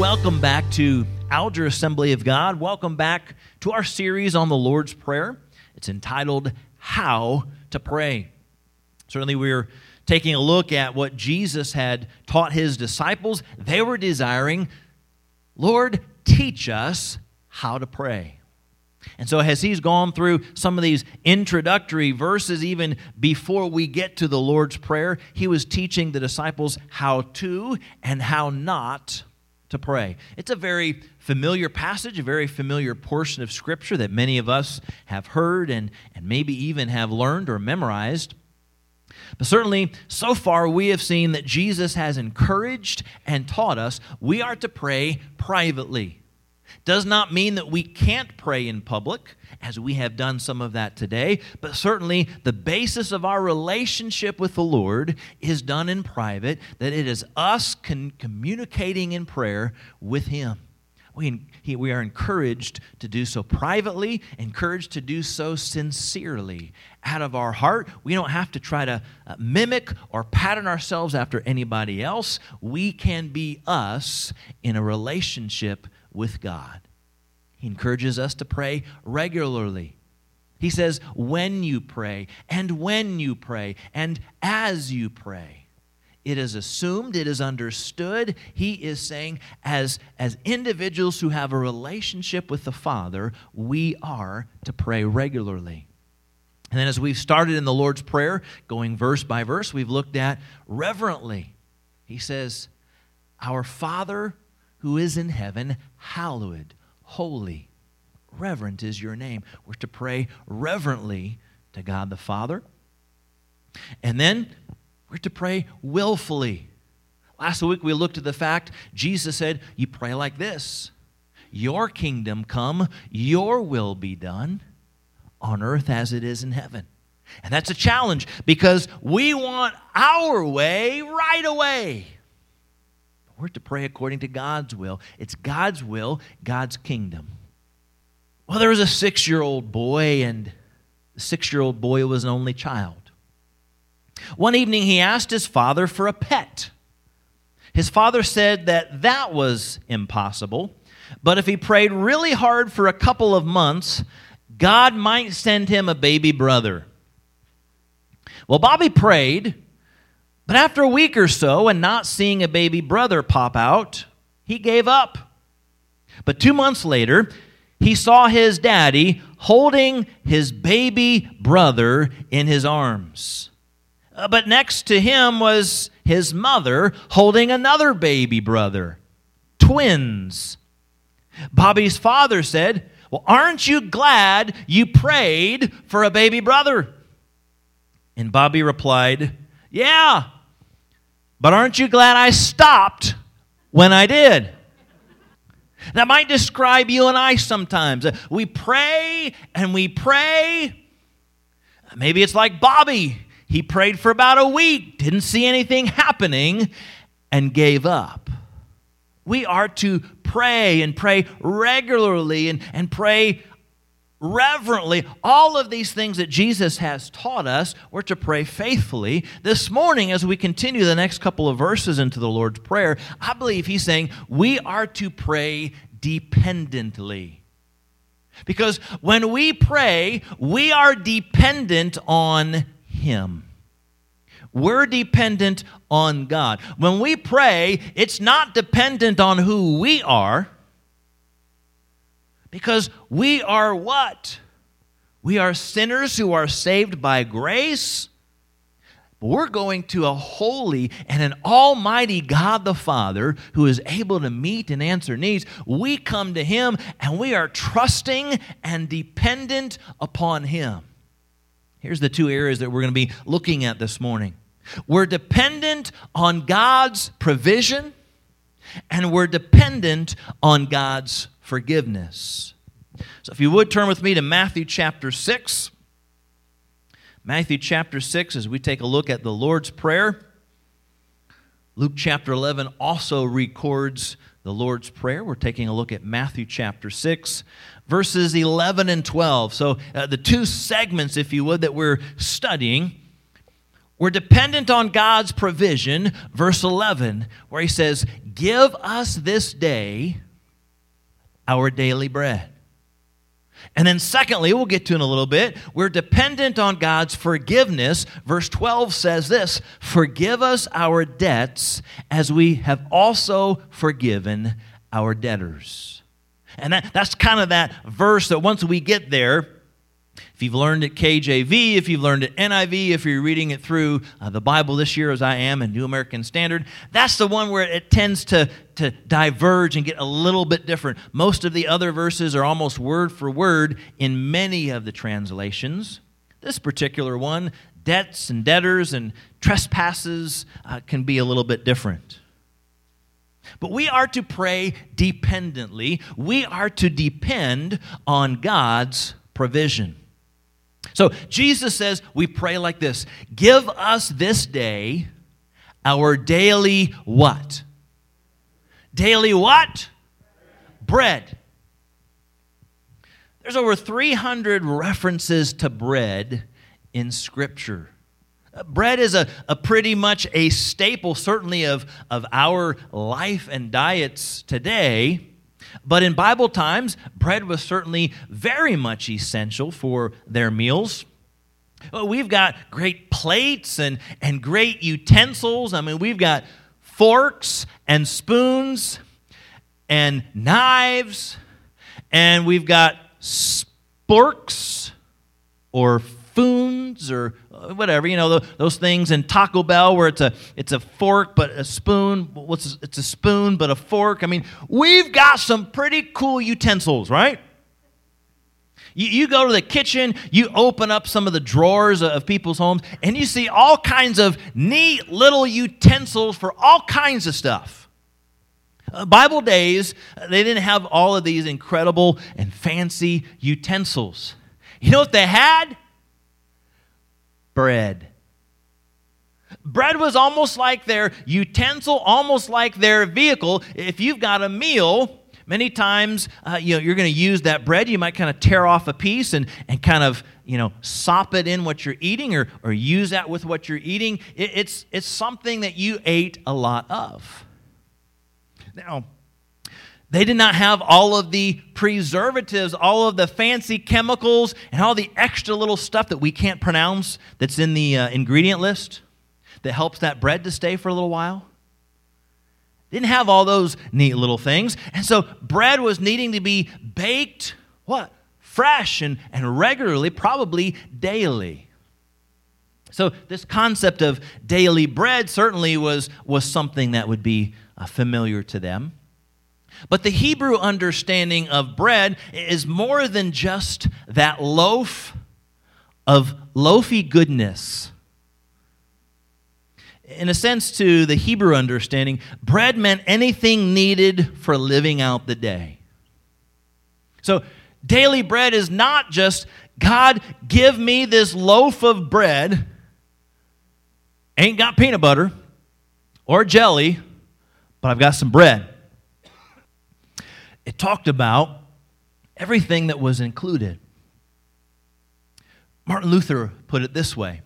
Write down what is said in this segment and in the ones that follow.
welcome back to Alger Assembly of God. Welcome back to our series on the Lord's Prayer. It's entitled How to Pray. Certainly, we're taking a look at what Jesus had taught his disciples. They were desiring, Lord, teach us how to pray. And so, as he's gone through some of these introductory verses, even before we get to the Lord's Prayer, he was teaching the disciples how to and how not to pray. It's a very familiar passage, a very familiar portion of Scripture that many of us have heard and, and maybe even have learned or memorized. But certainly, so far, we have seen that Jesus has encouraged and taught us we are to pray privately. Does not mean that we can't pray in public, as we have done some of that today, but certainly the basis of our relationship with the Lord is done in private, that it is us con- communicating in prayer with Him. We, he, we are encouraged to do so privately, encouraged to do so sincerely out of our heart. We don't have to try to uh, mimic or pattern ourselves after anybody else. We can be us in a relationship with God. He encourages us to pray regularly. He says, when you pray, and when you pray, and as you pray. It is assumed, it is understood. He is saying, as, as individuals who have a relationship with the Father, we are to pray regularly. And then, as we've started in the Lord's Prayer, going verse by verse, we've looked at reverently. He says, Our Father who is in heaven, hallowed, holy, reverent is your name. We're to pray reverently to God the Father. And then we're to pray willfully. Last week we looked at the fact Jesus said, You pray like this Your kingdom come, your will be done on earth as it is in heaven. And that's a challenge because we want our way right away. We're to pray according to God's will. It's God's will, God's kingdom. Well, there was a six year old boy, and the six year old boy was an only child. One evening, he asked his father for a pet. His father said that that was impossible, but if he prayed really hard for a couple of months, God might send him a baby brother. Well, Bobby prayed, but after a week or so, and not seeing a baby brother pop out, he gave up. But two months later, he saw his daddy holding his baby brother in his arms. Uh, but next to him was his mother holding another baby brother. Twins. Bobby's father said, Well, aren't you glad you prayed for a baby brother? And Bobby replied, Yeah, but aren't you glad I stopped when I did? That might describe you and I sometimes. Uh, we pray and we pray. Maybe it's like Bobby. He prayed for about a week, didn't see anything happening, and gave up. We are to pray and pray regularly and, and pray reverently, all of these things that Jesus has taught us, we're to pray faithfully. This morning, as we continue the next couple of verses into the Lord's Prayer, I believe he's saying we are to pray dependently. Because when we pray, we are dependent on Him. We're dependent on God. When we pray, it's not dependent on who we are because we are what? We are sinners who are saved by grace. But we're going to a holy and an almighty God the Father who is able to meet and answer needs. We come to Him and we are trusting and dependent upon Him. Here's the two areas that we're going to be looking at this morning. We're dependent on God's provision, and we're dependent on God's forgiveness. So, if you would turn with me to Matthew chapter 6. Matthew chapter 6, as we take a look at the Lord's Prayer. Luke chapter 11 also records the Lord's Prayer. We're taking a look at Matthew chapter 6, verses 11 and 12. So, uh, the two segments, if you would, that we're studying We're dependent on God's provision, verse 11, where he says, Give us this day our daily bread. And then, secondly, we'll get to in a little bit, we're dependent on God's forgiveness. Verse 12 says this Forgive us our debts as we have also forgiven our debtors. And that, that's kind of that verse that once we get there, if you've learned it KJV, if you've learned it NIV, if you're reading it through uh, the Bible this year, as I am, and New American Standard, that's the one where it tends to, to diverge and get a little bit different. Most of the other verses are almost word for word in many of the translations. This particular one, debts and debtors and trespasses, uh, can be a little bit different. But we are to pray dependently. We are to depend on God's provision. So Jesus says we pray like this Give us this day our daily what? Daily what? Bread. There's over 300 references to bread in Scripture. Uh, bread is a, a pretty much a staple, certainly, of, of our life and diets today. But in Bible times, bread was certainly very much essential for their meals. Well, we've got great plates and, and great utensils. I mean, we've got forks and spoons and knives, and we've got sporks or foons or whatever, you know, those things in Taco Bell where it's a it's a fork but a spoon. What's it's a spoon but a fork. I mean, we've got some pretty cool utensils, right? You, go to the kitchen, you open up some of the drawers of people's homes, and you see all kinds of neat little utensils for all kinds of stuff. Uh, Bible days, they didn't have all of these incredible and fancy utensils. You know what they had? Bread. Bread was almost like their utensil, almost like their vehicle. If you've got a meal, many times uh, you know, you're going to use that bread. You might kind of tear off a piece and, and kind of you know, sop it in what you're eating or, or use that with what you're eating. It, it's, it's something that you ate a lot of. Now, they did not have all of the preservatives, all of the fancy chemicals, and all the extra little stuff that we can't pronounce that's in the uh, ingredient list that helps that bread to stay for a little while. Didn't have all those neat little things. And so bread was needing to be baked, what? Fresh and, and regularly, probably daily. So this concept of daily bread certainly was, was something that would be uh, familiar to them. But the Hebrew understanding of bread is more than just that loaf of loafy goodness. In a sense, to the Hebrew understanding, bread meant anything needed for living out the day. So, daily bread is not just, God, give me this loaf of bread, ain't got peanut butter or jelly, but I've got some bread it talked about everything that was included. Martin Luther put it this way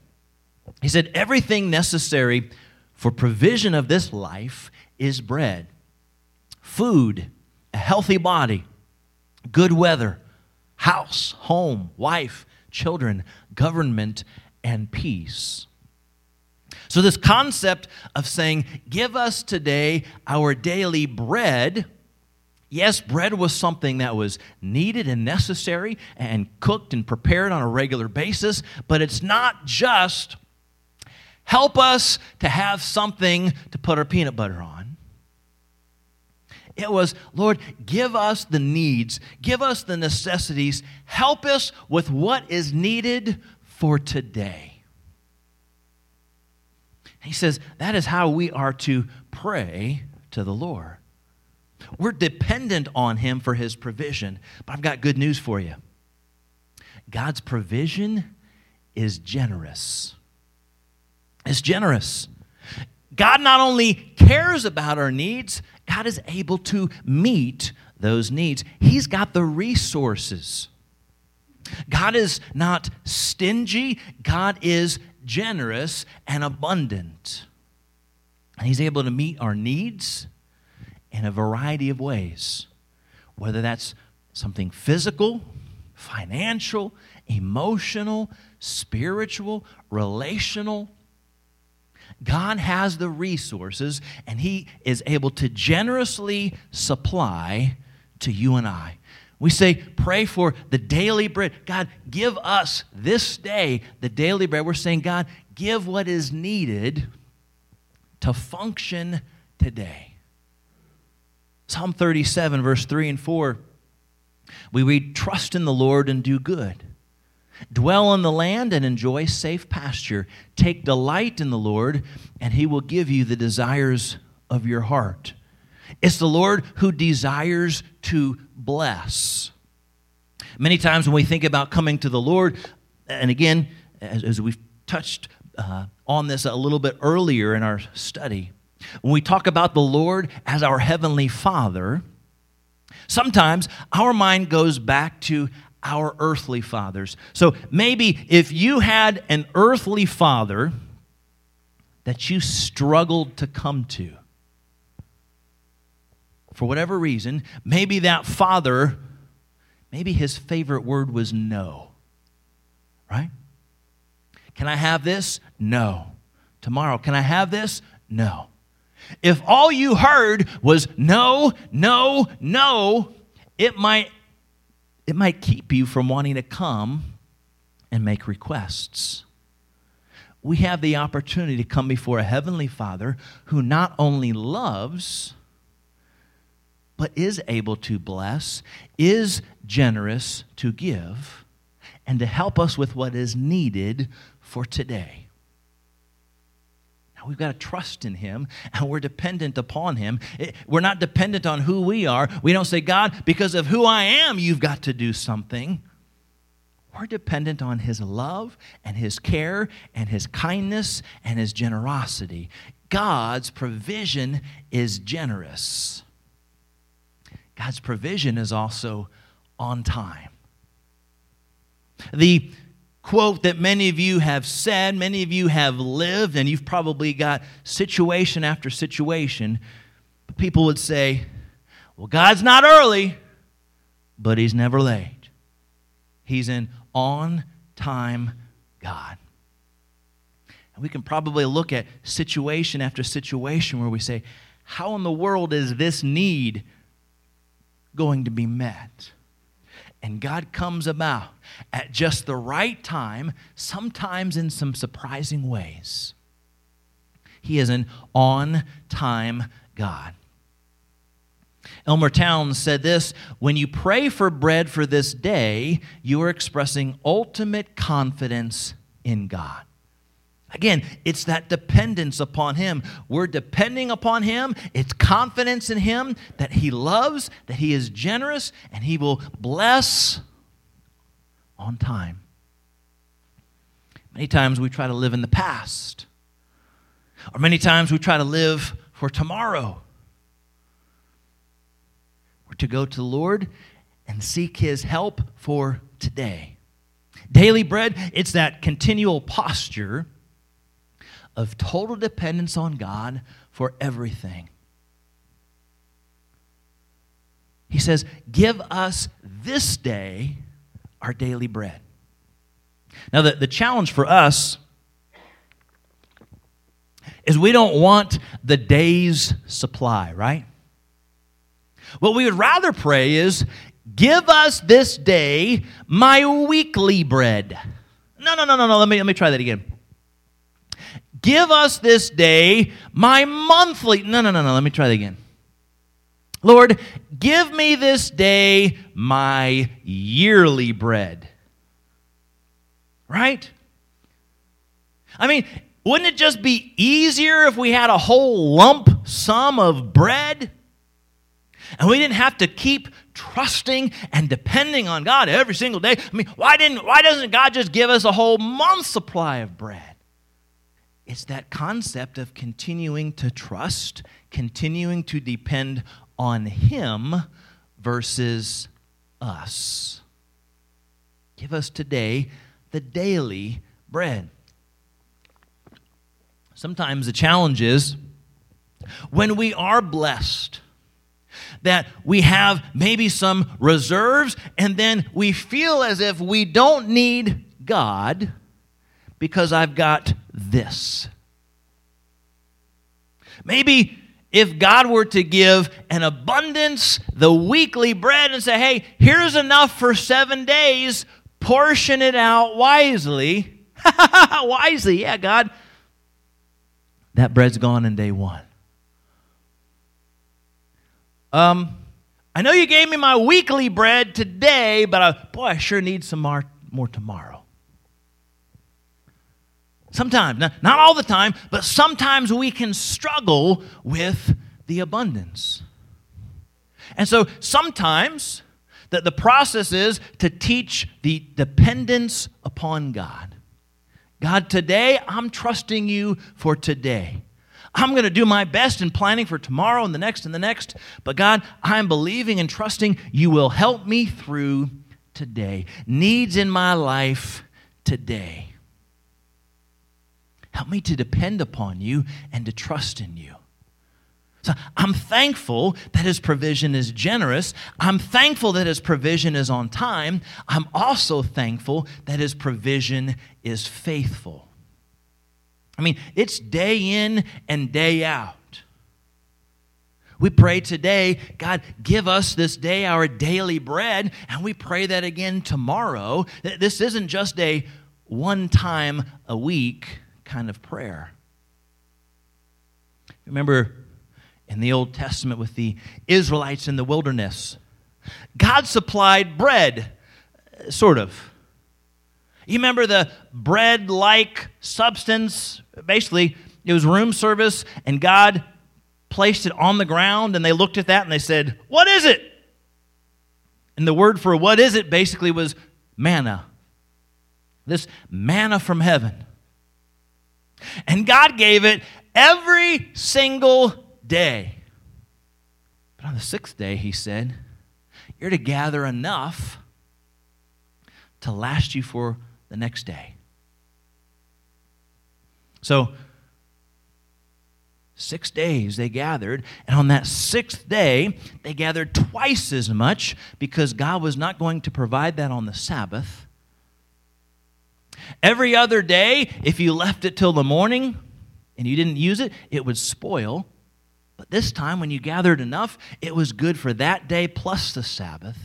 He said, Everything necessary for provision of this life is bread, food, a healthy body, good weather, house, home, wife, children, government, and peace. So, this concept of saying, Give us today our daily bread Yes, bread was something that was needed and necessary and cooked and prepared on a regular basis, but it's not just help us to have something to put our peanut butter on. It was, Lord, give us the needs, give us the necessities, help us with what is needed for today. He says that is how we are to pray to the Lord. We're dependent on Him for His provision. But I've got good news for you God's provision is generous. It's generous. God not only cares about our needs, God is able to meet those needs. He's got the resources. God is not stingy, God is generous and abundant. And He's able to meet our needs in a variety of ways, whether that's something physical, financial, emotional, spiritual, relational. God has the resources and He is able to generously supply to you and I. We say, pray for the daily bread. God, give us this day the daily bread. We're saying, God, give what is needed to function today. Psalm 37, verse 3 and 4, we read, Trust in the Lord and do good. Dwell on the land and enjoy safe pasture. Take delight in the Lord, and he will give you the desires of your heart. It's the Lord who desires to bless. Many times when we think about coming to the Lord, and again, as, as we've touched uh, on this a little bit earlier in our study, when we talk about the Lord as our Heavenly Father, sometimes our mind goes back to our earthly fathers. So maybe if you had an earthly father that you struggled to come to, for whatever reason, maybe that father, maybe his favorite word was no. Right? Can I have this? No. Tomorrow, can I have this? No. If all you heard was no, no, no, it might it might keep you from wanting to come and make requests. We have the opportunity to come before a heavenly Father who not only loves but is able to bless, is generous to give, and to help us with what is needed for today. We've got to trust in Him, and we're dependent upon Him. We're not dependent on who we are. We don't say, God, because of who I am, you've got to do something. We're dependent on His love and His care and His kindness and His generosity. God's provision is generous. God's provision is also on time. The quote that many of you have said, many of you have lived, and you've probably got situation after situation. People would say, Well, God's not early, but He's never late. He's an on time God. And we can probably look at situation after situation where we say, How in the world is this need going to be met. And God comes about at just the right time, sometimes in some surprising ways. He is an on time God. Elmer Towns said this When you pray for bread for this day, you are expressing ultimate confidence in God. Again, it's that dependence upon Him. We're depending upon Him. It's confidence in Him that He loves, that He is generous, and He will bless on time. Many times we try to live in the past, or many times we try to live for tomorrow. We're to go to the Lord and seek His help for today. Daily bread, it's that continual posture of total dependence on God for everything. He says, Give us this day our daily bread. Now, the, the challenge for us is we don't want the day's supply, right? What we would rather pray is, Give us this day my weekly bread. No, no, no, no, no. Let me, let me try that again. Give us this day my monthly. No, no, no, no. Let me try that again. Lord, give me this day my yearly bread. Right? I mean, wouldn't it just be easier if we had a whole lump sum of bread? And we didn't have to keep trusting and depending on God every single day. I mean, why didn't why doesn't God just give us a whole month supply of bread? It's that concept of continuing to trust, continuing to depend on Him versus us. Give us today the daily bread. Sometimes the challenge is when we are blessed, that we have maybe some reserves, and then we feel as if we don't need God because I've got this. Maybe if God were to give an abundance, the weekly bread, and say, hey, here's enough for seven days, portion it out wisely. wisely, yeah, God. That bread's gone in day one. Um, I know you gave me my weekly bread today, but I, boy, I sure need some more, more tomorrow. Sometimes, not all the time, but sometimes we can struggle with the abundance. And so sometimes the, the process is to teach the dependence upon God. God, today I'm trusting you for today. I'm going to do my best in planning for tomorrow and the next and the next. But God, I'm believing and trusting you will help me through today. Needs in my life today. Help me to depend upon you and to trust in you. So I'm thankful that his provision is generous. I'm thankful that his provision is on time. I'm also thankful that his provision is faithful. I mean, it's day in and day out. We pray today, God, give us this day our daily bread, and we pray that again tomorrow. This isn't just a one time a week kind of prayer. Remember in the Old Testament with the Israelites in the wilderness, God supplied bread, sort of. You remember the bread like substance? Basically, it was room service, and God placed it on the ground, and they looked at that and they said, What is it? And the word for what is it basically was manna. This manna from heaven. And God gave it every single day. But on the sixth day, he said, You're to gather enough to last you for the next day. So, six days they gathered, and on that sixth day, they gathered twice as much because God was not going to provide that on the Sabbath. Every other day, if you left it till the morning and you didn't use it, it would spoil. But this time, when you gathered enough, it was good for that day plus the Sabbath.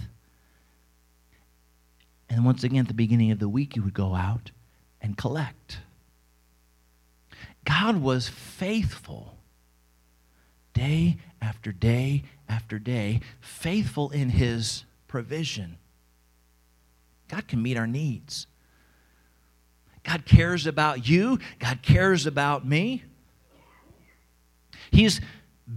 And once again, at the beginning of the week, you would go out and collect. God was faithful day after day after day, faithful in his provision. God can meet our needs. God cares about you. God cares about me. He's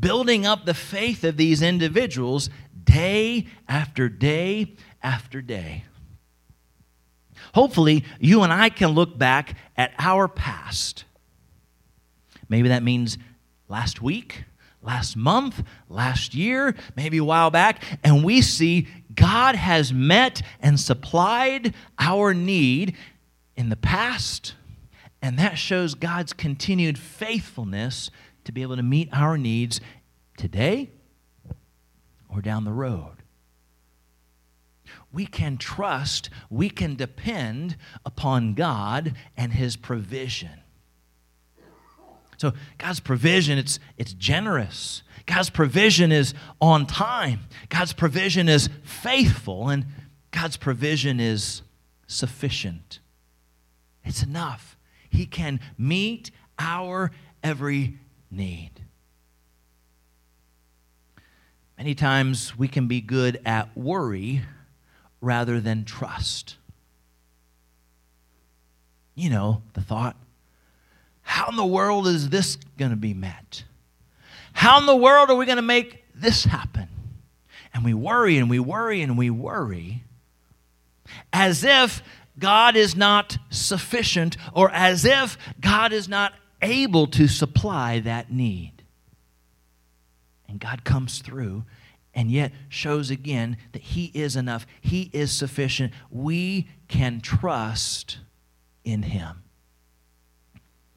building up the faith of these individuals day after day after day. Hopefully, you and I can look back at our past. Maybe that means last week, last month, last year, maybe a while back, and we see God has met and supplied our need in the past, and that shows God's continued faithfulness to be able to meet our needs today or down the road. We can trust, we can depend upon God and His provision. So God's provision, it's, it's generous. God's provision is on time. God's provision is faithful. And God's provision is sufficient. It's enough. He can meet our every need. Many times we can be good at worry rather than trust. You know, the thought, how in the world is this going to be met? How in the world are we going to make this happen? And we worry and we worry and we worry as if God is not sufficient or as if God is not able to supply that need. And God comes through and yet shows again that He is enough, He is sufficient. We can trust in Him.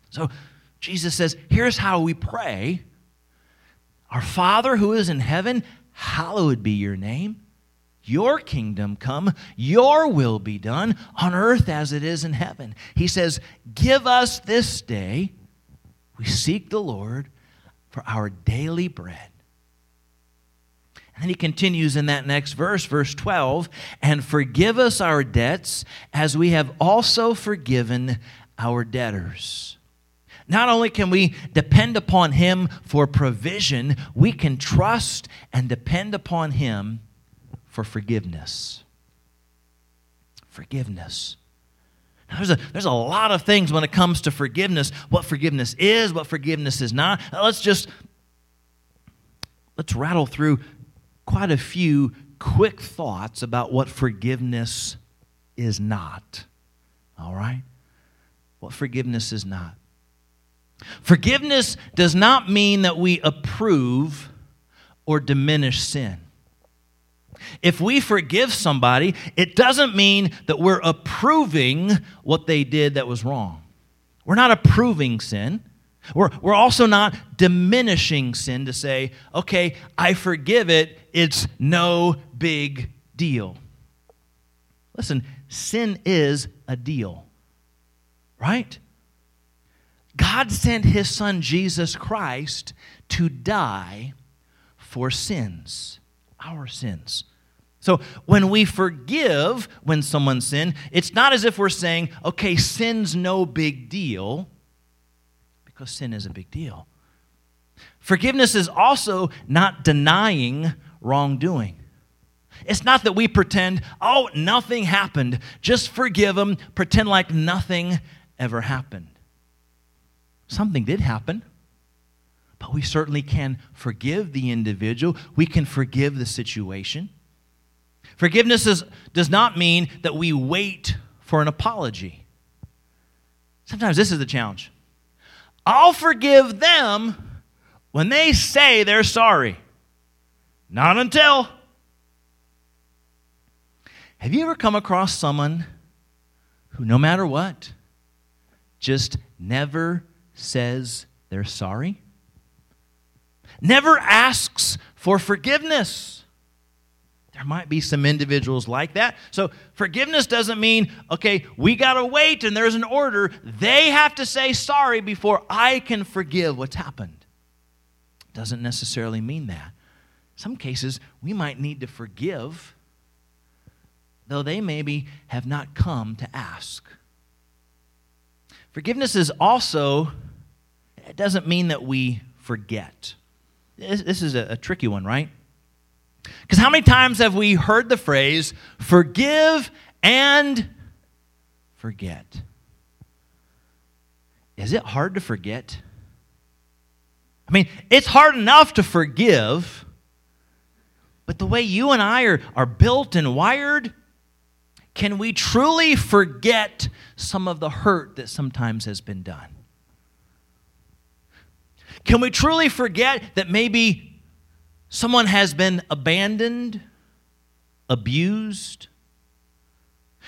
So, Jesus says, Here's how we pray Our Father who is in heaven, hallowed be your name. Your kingdom come, your will be done on earth as it is in heaven. He says, Give us this day, we seek the Lord, for our daily bread. And then he continues in that next verse, verse 12, and forgive us our debts as we have also forgiven our debtors. Not only can we depend upon him for provision, we can trust and depend upon him for forgiveness. Forgiveness. Now, there's a, there's a lot of things when it comes to forgiveness what forgiveness is, what forgiveness is not. Let's just let's rattle through quite a few quick thoughts about what forgiveness is not. All right? What forgiveness is not. Forgiveness does not mean that we approve or diminish sin. If we forgive somebody, it doesn't mean that we're approving what they did that was wrong. We're not approving sin. We're, we're also not diminishing sin to say, okay, I forgive it, it's no big deal. Listen, sin is a deal, right? God sent his son Jesus Christ to die for sins, our sins. So when we forgive when someone sinned, it's not as if we're saying, okay, sin's no big deal, because sin is a big deal. Forgiveness is also not denying wrongdoing. It's not that we pretend, oh, nothing happened. Just forgive them, pretend like nothing ever happened. Something did happen, but we certainly can forgive the individual, we can forgive the situation. Forgiveness is, does not mean that we wait for an apology. Sometimes this is the challenge. I'll forgive them when they say they're sorry. Not until. Have you ever come across someone who, no matter what, just never says they're sorry? Never asks for forgiveness? There might be some individuals like that. So forgiveness doesn't mean, okay, we got to wait and there's an order. They have to say sorry before I can forgive what's happened. Doesn't necessarily mean that. Some cases, we might need to forgive, though they maybe have not come to ask. Forgiveness is also, it doesn't mean that we forget. This, is a, a tricky one, right? Because how many times have we heard the phrase, forgive and forget? Is it hard to forget? I mean, it's hard enough to forgive, but the way you and I are, are built and wired, can we truly forget some of the hurt that sometimes has been done? Can we truly forget that maybe someone has been abandoned, abused,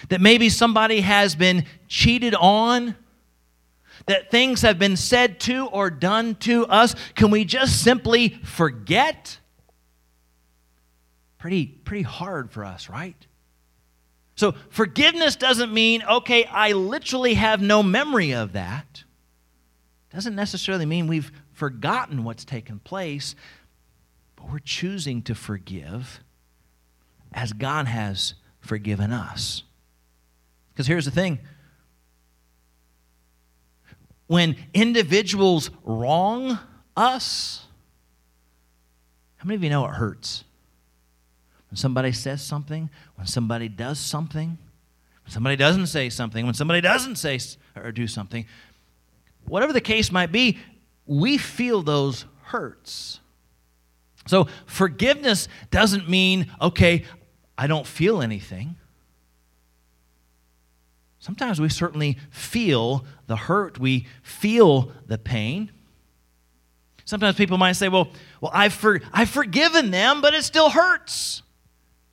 that maybe somebody has been cheated on, that things have been said to or done to us, can we just simply forget? Pretty, pretty hard for us, right? So, forgiveness doesn't mean, okay, I literally have no memory of that. Doesn't necessarily mean we've forgotten what's taken place, but we're choosing to forgive as God has forgiven us. Because here's the thing when individuals wrong us, how many of you know it hurts? When somebody says something, when somebody does something, when somebody doesn't say something, when somebody doesn't say or do something, whatever the case might be, we feel those hurts. So forgiveness doesn't mean, okay, I don't feel anything. Sometimes we certainly feel the hurt, we feel the pain. Sometimes people might say, well, well I've, for, I've forgiven them, but it still hurts.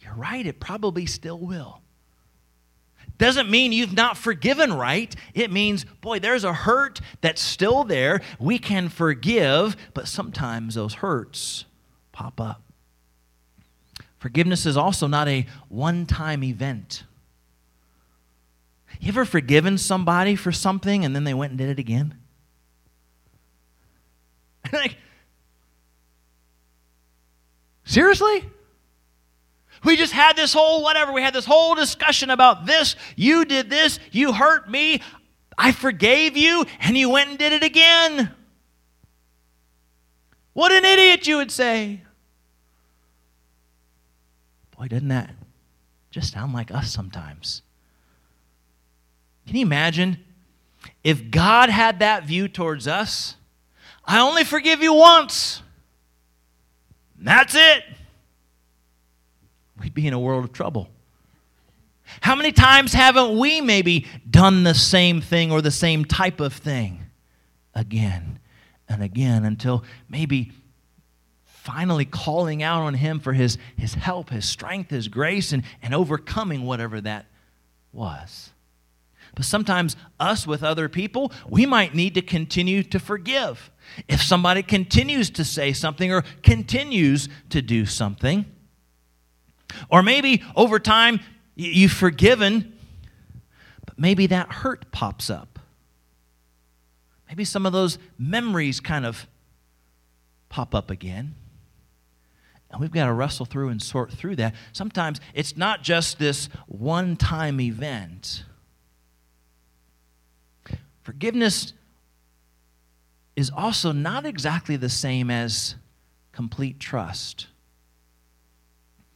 You're right, it probably still will. Doesn't mean you've not forgiven right. It means, boy, there's a hurt that's still there. We can forgive, but sometimes those hurts pop up. Forgiveness is also not a one time event. You ever forgiven somebody for something and then they went and did it again? like, seriously? We just had this whole whatever. We had this whole discussion about this. You did this. You hurt me. I forgave you, and you went and did it again. What an idiot, you would say. Boy, doesn't that just sound like us sometimes? Can you imagine if God had that view towards us? I only forgive you once. That's it. We'd be in a world of trouble. How many times haven't we maybe done the same thing or the same type of thing again and again until maybe finally calling out on Him for His, his help, His strength, His grace, and, and overcoming whatever that was? But sometimes, us with other people, we might need to continue to forgive. If somebody continues to say something or continues to do something, or maybe over time you've forgiven, but maybe that hurt pops up. Maybe some of those memories kind of pop up again. And we've got to wrestle through and sort through that. Sometimes it's not just this one time event. Forgiveness is also not exactly the same as complete trust.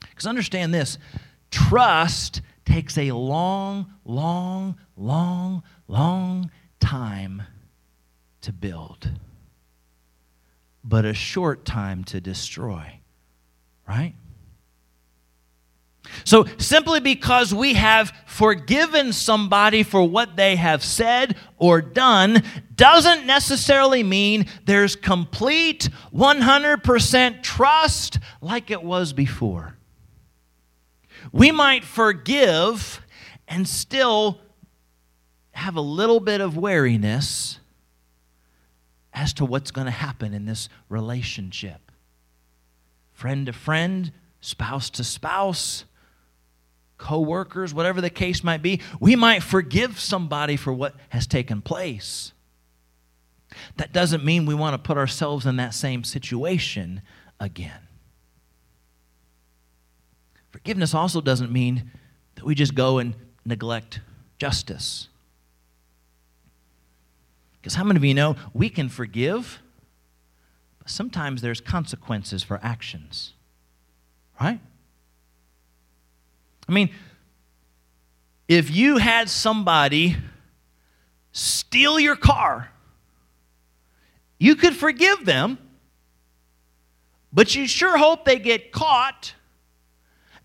Because understand this trust takes a long, long, long, long time to build, but a short time to destroy, right? So, simply because we have forgiven somebody for what they have said or done doesn't necessarily mean there's complete 100% trust like it was before. We might forgive and still have a little bit of wariness as to what's going to happen in this relationship. Friend to friend, spouse to spouse, co-workers, whatever the case might be, we might forgive somebody for what has taken place. That doesn't mean we want to put ourselves in that same situation again. Forgiveness also doesn't mean that we just go and neglect justice. Because how many of you know we can forgive, but sometimes there's consequences for actions, right? I mean, if you had somebody steal your car, you could forgive them, but you sure hope they get caught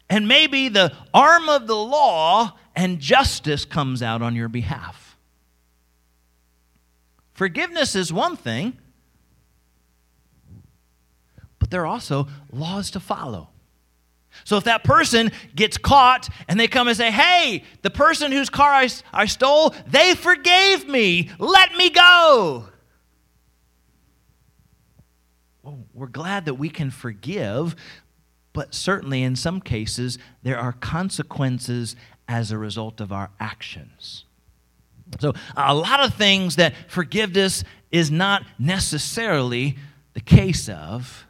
and maybe the arm of the law and justice comes out on your behalf. Forgiveness is one thing, but there are also laws to follow. So if that person gets caught and they come and say, Hey, the person whose car I, I stole, they forgave me. Let me go. Well, we're glad that we can forgive, but certainly in some cases, there are consequences as a result of our actions. So, a lot of things that forgiveness is not necessarily the case of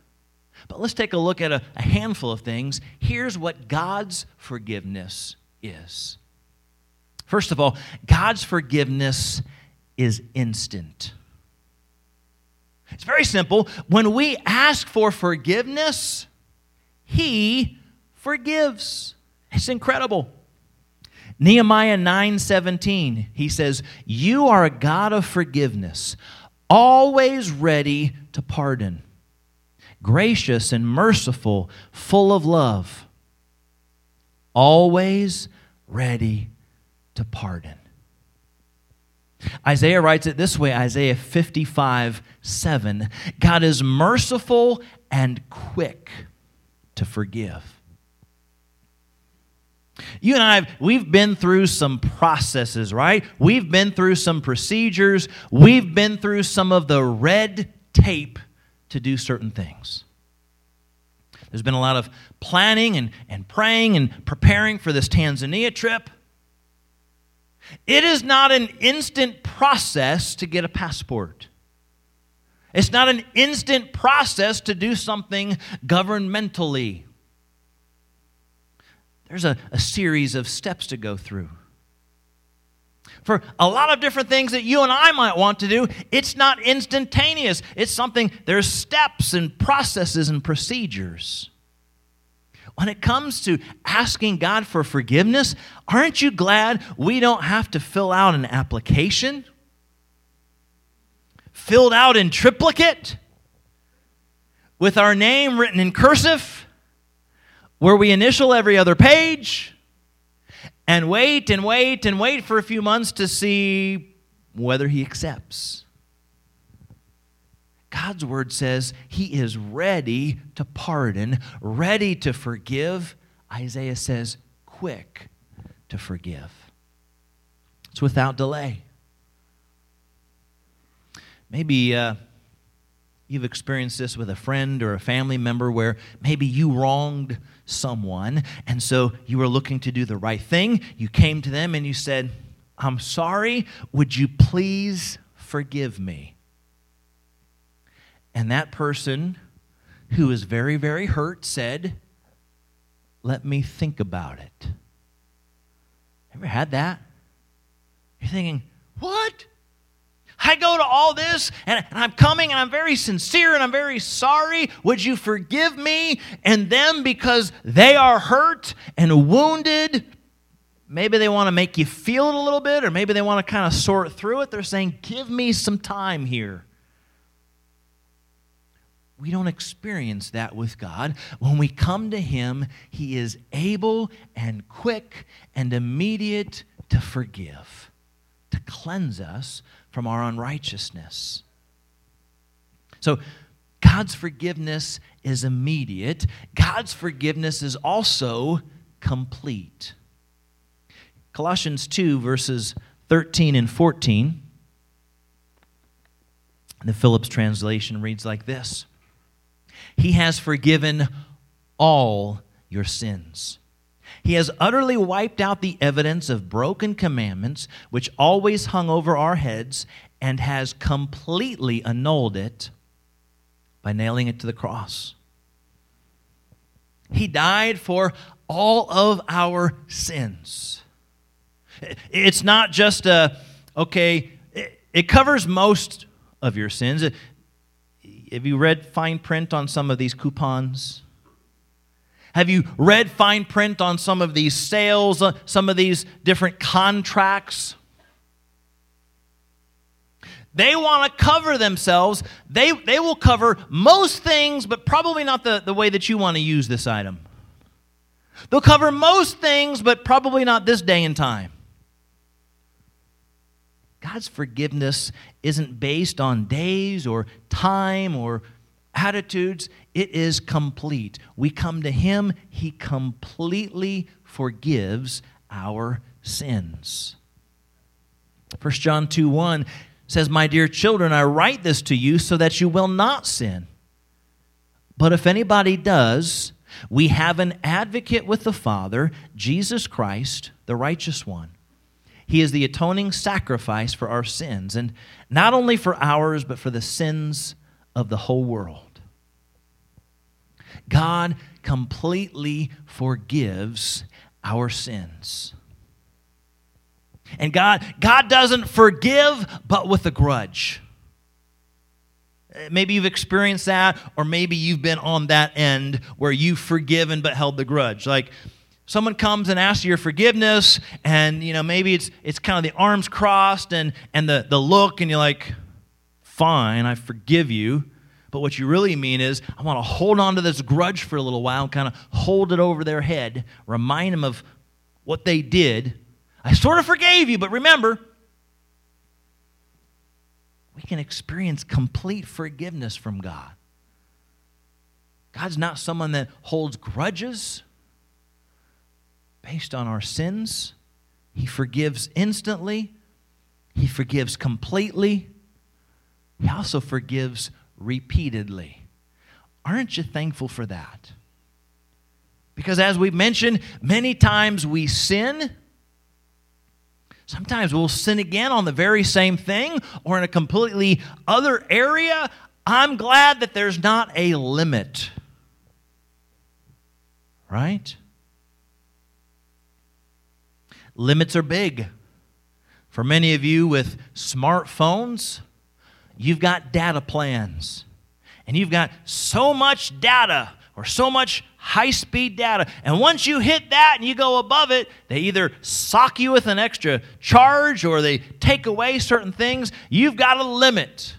but let's take a look at a, a handful of things. Here's what God's forgiveness is. First of all, God's forgiveness is instant. It's very simple. When we ask for forgiveness, He forgives. It's incredible. Nehemiah 9:17, he says, "You are a God of forgiveness, always ready to pardon." gracious and merciful, full of love, always ready to pardon. Isaiah writes it this way Isaiah 55 7. God is merciful and quick to forgive. You and I, have we've been through some processes, right? We've been through some procedures. We've been through some of the red tape to do certain things. There's been a lot of planning and, and praying and preparing for this Tanzania trip. It is not an instant process to get a passport. It's not an instant process to do something governmentally. There's a, a series of steps to go through. For a lot of different things that you and I might want to do, it's not instantaneous. It's something, there's steps and processes and procedures. When it comes to asking God for forgiveness, aren't you glad we don't have to fill out an application? Filled out in triplicate? With our name written in cursive? Where we initial every other page? And wait and wait and wait for a few months to see whether He accepts. God's word says he is ready to pardon, ready to forgive. Isaiah says, quick to forgive. It's without delay. Maybe uh, you've experienced this with a friend or a family member where maybe you wronged someone, and so you were looking to do the right thing. You came to them and you said, I'm sorry, would you please forgive me? And that person who is very, very hurt said, Let me think about it. Ever had that? You're thinking, What? I go to all this and, and, I'm coming and I'm very sincere and I'm very sorry. Would you forgive me and them because they are hurt and wounded? Maybe they want to make you feel it a little bit or maybe they want to kind of sort through it. They're saying, Give me some time here. We don't experience that with God. When we come to Him, He is able and quick and immediate to forgive, to cleanse us from our unrighteousness. So, God's forgiveness is immediate, God's forgiveness is also complete. Colossians 2, verses 13 and 14. The Phillips translation reads like this he has forgiven all your sins. He has utterly wiped out the evidence of broken commandments which always hung over our heads and has completely annulled it by nailing it to the cross. He died for all of our sins. It's not just a, okay, it covers most of your sins. Have you read fine print on some of these coupons? Have you read fine print on some of these sales, uh, some of these different contracts? They want to cover themselves. They, they will cover most things, but probably not the, the way that you want to use this item. They'll cover most things, but probably not this day and time. God's forgiveness isn't based on days or time or attitudes, it is complete. We come to Him, He completely forgives our sins. 1 John 2 1 says, My dear children, I write this to you so that you will not sin. But if anybody does, we have an advocate with the Father, Jesus Christ, the righteous one. He is the atoning sacrifice for our sins, and not only for ours, but for the sins of the whole world. God completely forgives our sins. And God, God doesn't forgive, but with a grudge. Maybe you've experienced that, or maybe you've been on that end where you've forgiven but held the grudge. Like, someone comes and asks your forgiveness and you know maybe it's it's kind of the arms crossed and and the the look and you're like fine i forgive you but what you really mean is i want to hold on to this grudge for a little while and kind of hold it over their head remind them of what they did. I sort of forgave you but remember we can experience complete forgiveness from god. God's not someone that holds grudges based on our sins. He forgives instantly, He forgives completely, He also forgives repeatedly. Aren't you thankful for that? Because as we've mentioned, many times we sin. Sometimes we'll sin again on the very same thing or in a completely other area. I'm glad that there's not a limit. Right? Limits are big. For many of you with smartphones, you've got data plans. And you've got so much data or so much high speed data. And once you hit that and you go above it, they either sock you with an extra charge or they take away certain things. You've got a limit.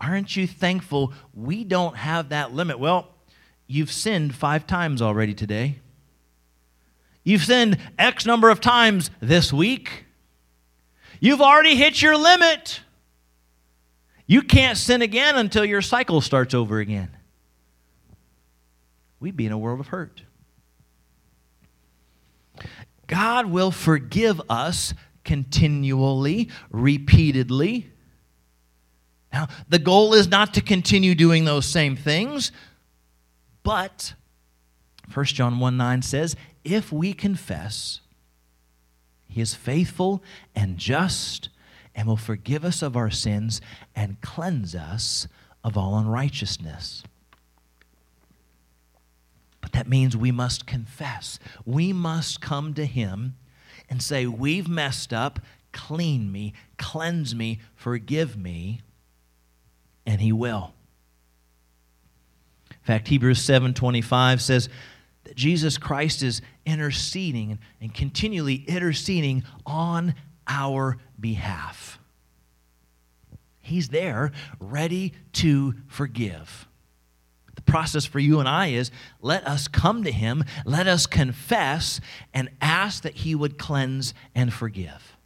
Aren't you thankful we don't have that limit? Well, you've sinned five times already today. You've sinned X number of times this week. You've already hit your limit. You can't sin again until your cycle starts over again. We'd be in a world of hurt. God will forgive us continually, repeatedly. Now, the goal is not to continue doing those same things, but 1 John 1 9 says, if we confess, he is faithful and just and will forgive us of our sins and cleanse us of all unrighteousness. But that means we must confess. We must come to Him and say, We've messed up, clean me, cleanse me, forgive me, and He will. In fact, Hebrews 7:25 says that Jesus Christ is interceding and, continually interceding on our behalf. He's there, ready to forgive. The process for you and I is let us come to Him, let us confess, and ask that He would cleanse and forgive.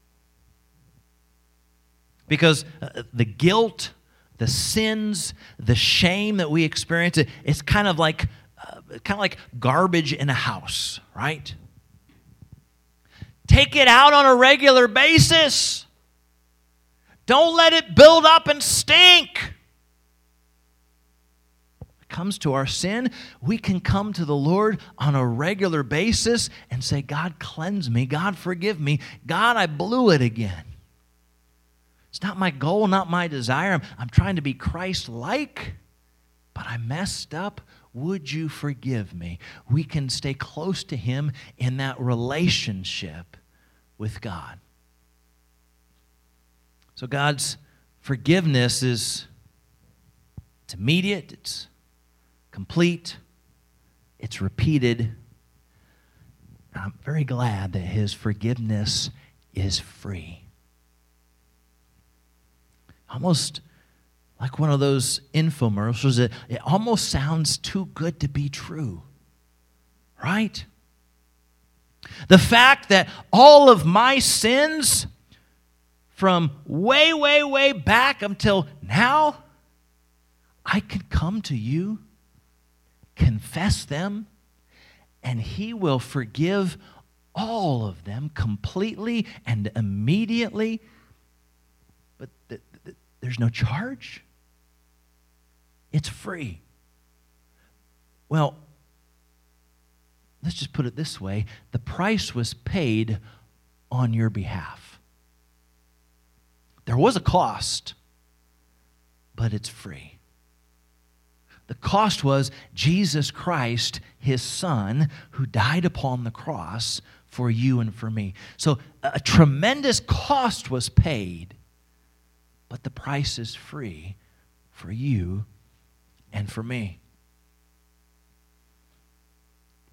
Because uh, the guilt, the sins, the shame that we experience, it's kind of like uh, kind of like garbage in a house, right? Take it out on a regular basis. Don't let it build up and stink. it comes to our sin, we can come to the Lord on a regular basis and say, God, cleanse me. God, forgive me. God, I blew it again. It's not my goal, not my desire. I'm, I'm trying to be Christ like, but I messed up. Would you forgive me? We can stay close to Him in that relationship with God. So God's forgiveness is it's immediate, it's complete, it's repeated. I'm very glad that his forgiveness is free. Almost like one of those infomercials, it, it almost sounds too good to be true, right? The fact that all of my sins from way, way, way back until now, I can come to you, confess them, and He will forgive all of them completely and immediately. But th- th- there's no charge, it's free. Well, let's just put it this way the price was paid on your behalf. There was a cost, but it's free. The cost was Jesus Christ, his son, who died upon the cross for you and for me. So a tremendous cost was paid, but the price is free for you and for me.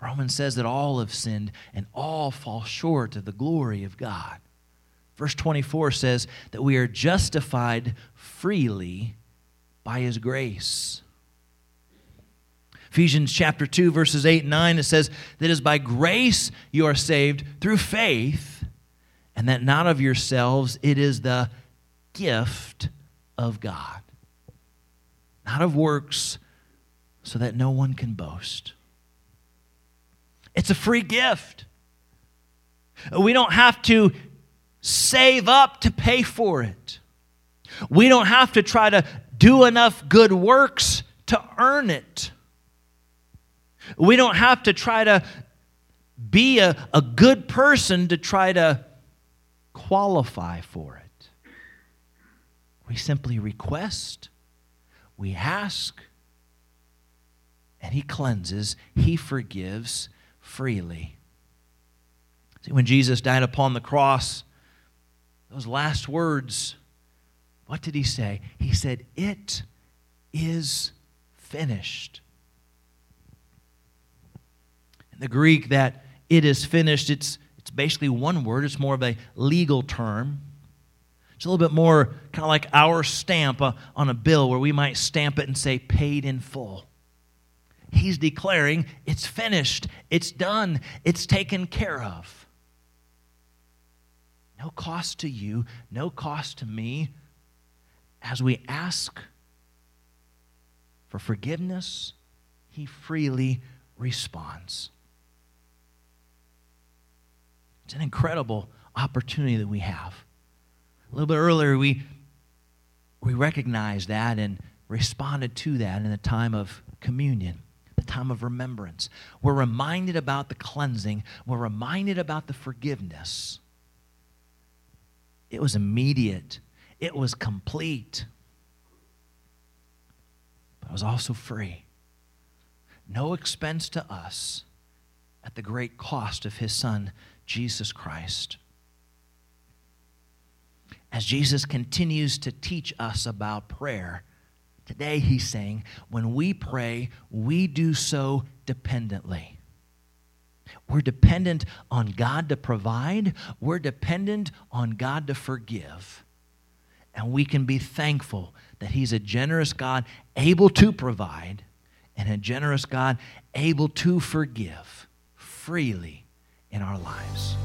Romans says that all have sinned and all fall short of the glory of God. Verse 24 says that we are justified freely by his grace. Ephesians chapter 2, verses 8 and 9, it says that is by grace you are saved through faith, and that not of yourselves, it is the gift of God. Not of works, so that no one can boast. It's a free gift. We don't have to save up to pay for it. We don't have to try to do enough good works to earn it. We don't have to try to be a, a good person to try to qualify for it. We simply request, we ask, and He cleanses, He forgives freely. See, when Jesus died upon the cross, those last words, what did He say? He said, It is finished. In the Greek, that it is finished, it's, it's basically one word, it's more of a legal term. It's a little bit more kind of like our stamp uh, on a bill where we might stamp it and say paid in full. He's declaring it's finished, it's done, it's taken care of. No cost to you, no cost to me. As we ask for forgiveness, He freely responds. It's an incredible opportunity that we have. A little bit earlier, we, we recognized that and responded to that in the time of communion, the time of remembrance. We're reminded about the cleansing, we're reminded about the forgiveness. It was immediate, it was complete, but it was also free. No expense to us at the great cost of his son Jesus Christ. As Jesus continues to teach us about prayer, today he's saying, when we pray, we do so dependently. We're dependent on God to provide, we're dependent on God to forgive. And we can be thankful that He's a generous God, able to provide, and a generous God, able to forgive freely in our lives.